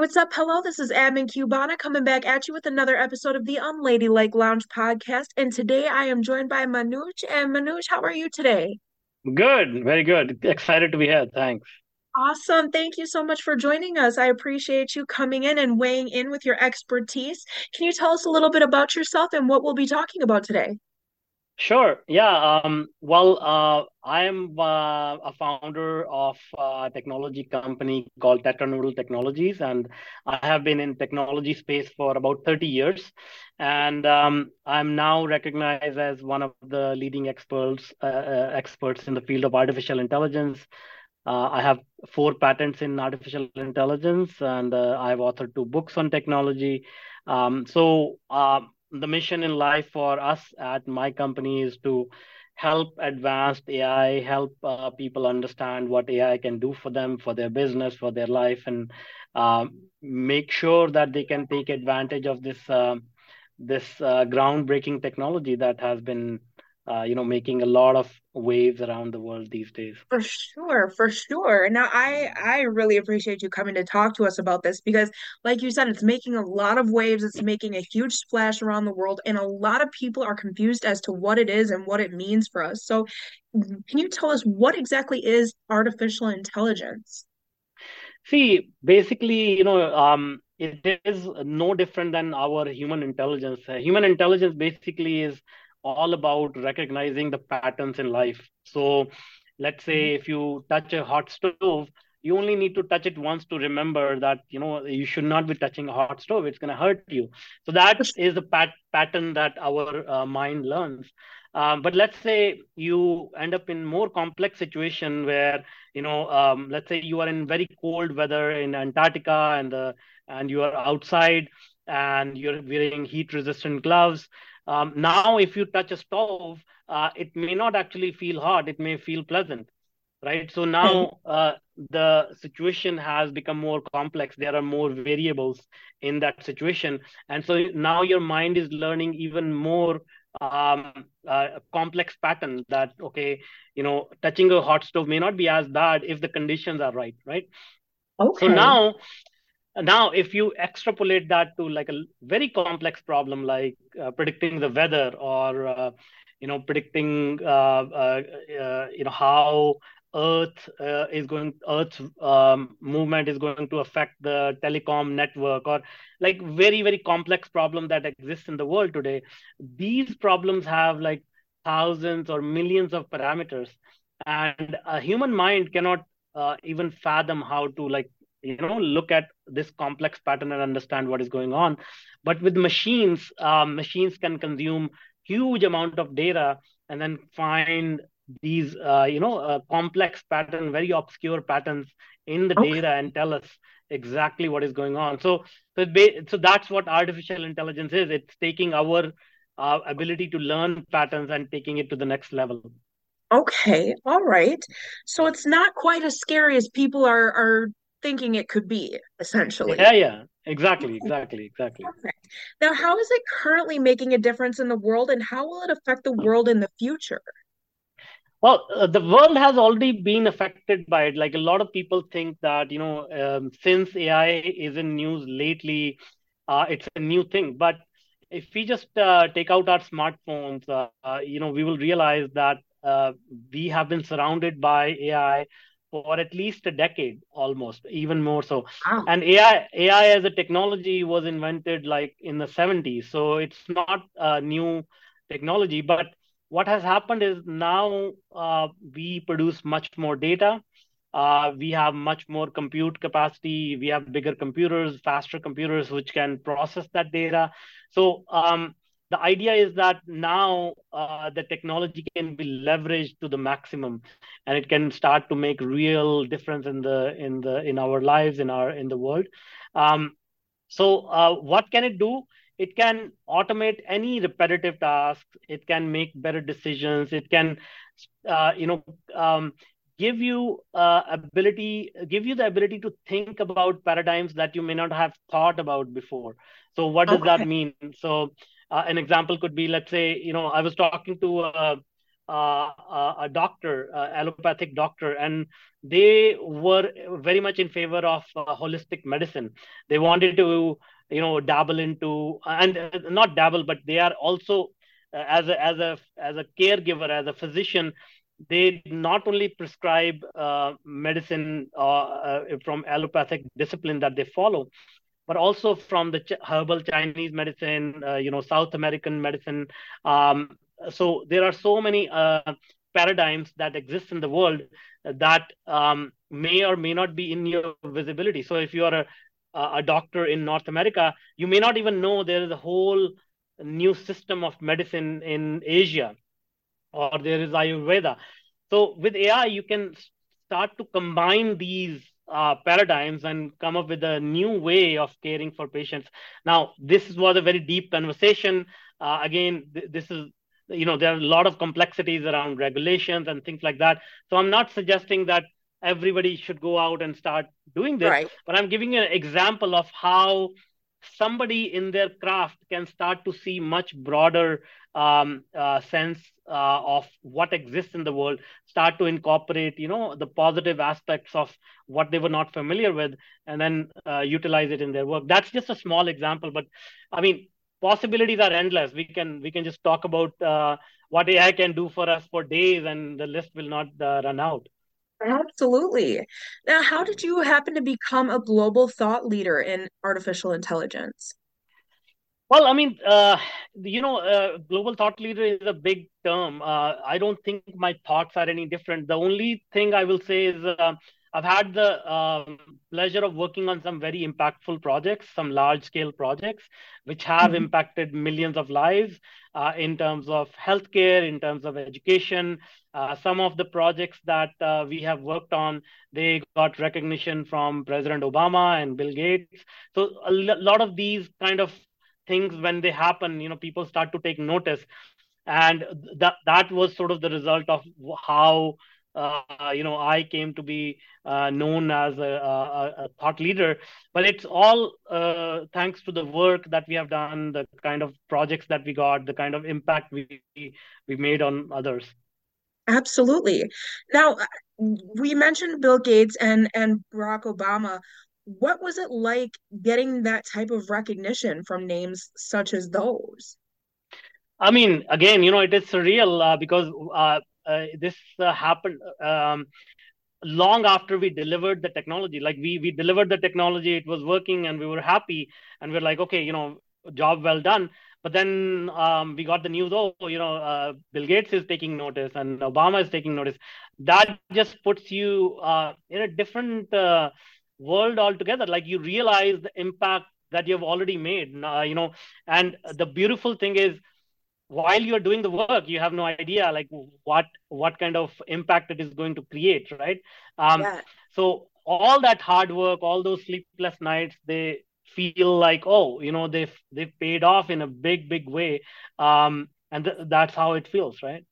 What's up? Hello, this is Admin Cubana coming back at you with another episode of the Unladylike Lounge podcast. And today I am joined by Manuj. And Manuj, how are you today? Good, very good. Excited to be here. Thanks. Awesome. Thank you so much for joining us. I appreciate you coming in and weighing in with your expertise. Can you tell us a little bit about yourself and what we'll be talking about today? Sure. Yeah. Um, well, uh, I am uh, a founder of a technology company called Tetranoodle Technologies, and I have been in technology space for about 30 years. And um, I'm now recognized as one of the leading experts uh, uh experts in the field of artificial intelligence. Uh, I have four patents in artificial intelligence, and uh, I've authored two books on technology. Um, so the mission in life for us at my company is to help advanced AI, help uh, people understand what AI can do for them, for their business, for their life, and uh, make sure that they can take advantage of this uh, this uh, groundbreaking technology that has been uh, you know, making a lot of waves around the world these days. For sure, for sure. Now, I I really appreciate you coming to talk to us about this because, like you said, it's making a lot of waves. It's making a huge splash around the world, and a lot of people are confused as to what it is and what it means for us. So, can you tell us what exactly is artificial intelligence? See, basically, you know, um, it is no different than our human intelligence. Uh, human intelligence basically is all about recognizing the patterns in life. So let's say if you touch a hot stove, you only need to touch it once to remember that you know you should not be touching a hot stove. It's going to hurt you. So that is the pat- pattern that our uh, mind learns. Um, but let's say you end up in more complex situation where you know um, let's say you are in very cold weather in antarctica and the and you are outside and you're wearing heat resistant gloves um, now, if you touch a stove, uh, it may not actually feel hot, it may feel pleasant, right? So now uh, the situation has become more complex. There are more variables in that situation. And so now your mind is learning even more um, uh, complex pattern that, okay, you know, touching a hot stove may not be as bad if the conditions are right, right? Okay. So now now if you extrapolate that to like a very complex problem like uh, predicting the weather or uh, you know predicting uh, uh, uh you know how earth uh, is going earth's um, movement is going to affect the telecom network or like very very complex problem that exists in the world today these problems have like thousands or millions of parameters. And a human mind cannot even fathom how to like you know look at this complex pattern and understand what is going on. But with machines um, machines can consume huge amount of data and then find these uh, you know uh, complex pattern very obscure patterns in the okay. data and tell us exactly what is going on. So so, so that's what artificial intelligence is. It's taking our uh, ability to learn patterns and taking it to the next level. Okay, all right. So it's not quite as scary as people are are thinking it could be, essentially. Yeah, yeah, exactly, exactly, exactly. Perfect. Now, how is it currently making a difference in the world, and how will it affect the world in the future? Well, uh, the world has already been affected by it. Like a lot of people think that, you know, um, since AI is in news lately, uh, it's a new thing. But if we just uh, take out our smartphones, uh, uh, you know, we will realize that uh, we have been surrounded by AI for at least a decade almost even more so. Wow. and ai ai as a technology was invented like in the 70s so it's not a new technology. But what has happened is now uh, we produce much more data. Uh, we have much more compute capacity. We have bigger computers faster computers which can process that data. So um, the idea is that now uh, the technology can be leveraged to the maximum and it can start to make real difference in the in the in our lives in our in the world. Um, so uh, what can it do? It can automate any repetitive tasks. It can make better decisions. It can uh, you know um, give you uh, ability give you the ability to think about paradigms that you may not have thought about before. So what does okay. that mean? So uh, an example could be, let's say, you know, I was talking to a, uh, a doctor, uh, allopathic doctor, and they were very much in favor of uh, holistic medicine. They wanted to, you know, dabble into and uh, not dabble, but they are also uh, as a as a as a caregiver, as a physician, they not only prescribe uh, medicine from allopathic discipline that they follow, but also from the herbal Chinese medicine, you know, South American medicine. Um, so there are so many uh, paradigms that exist in the world that um, may or may not be in your visibility. So if you are a, a doctor in North America, you may not even know there is a whole new system of medicine in Asia, or there is Ayurveda. So with AI, you can start to combine these uh, paradigms and come up with a new way of caring for patients. Now, this was a very deep conversation. Uh, again, th- this is you know there are a lot of complexities around regulations and things like that so i'm not suggesting that everybody should go out and start doing this right. but i'm giving an example of how somebody in their craft can start to see much broader um, uh, sense uh, of what exists in the world start to incorporate you know the positive aspects of what they were not familiar with and then uh, utilize it in their work that's just a small example but i mean possibilities are endless. We can we can just talk about uh, what AI can do for us for days, and the list will not uh, run out. Absolutely. Now, how did you happen to become a global thought leader in artificial intelligence? Well, I mean, uh, you know, uh, global thought leader is a big term. Uh, I don't think my thoughts are any different. The only thing I will say is uh, I've had the um, pleasure of working on some very impactful projects, some large scale projects, which have mm-hmm. impacted millions of lives uh, in terms of healthcare, in terms of education. Uh, some of the projects that uh, we have worked on, they got recognition from President Obama and Bill Gates. So a l- lot of these kind of things, when they happen, you know, people start to take notice. And that that was sort of the result of how uh, you know, I came to be uh, known as a, a, a, thought leader. But it's all uh, thanks to the work that we have done, the kind of projects that we got, the kind of impact we we made on others. Absolutely. Now, we mentioned Bill Gates and and Barack Obama. What was it like getting that type of recognition from names such as those? I mean, again, you know, it is surreal uh, because uh, uh, this uh, happened um, long after we delivered the technology. Like we we delivered the technology, it was working, and we were happy, and we are like, okay, you know, job well done. But then um, we got the news, oh, you know, uh, Bill Gates is taking notice and Obama is taking notice. That just puts you uh, in a different uh, world altogether. Like you realize the impact that you've already made, uh, you know. And the beautiful thing is, while you're doing the work you have no idea like what what kind of impact it is going to create right? Um, yeah. so all that hard work all those sleepless nights they feel like oh you know they've they've paid off in a big big way. Um, and th- that's how it feels right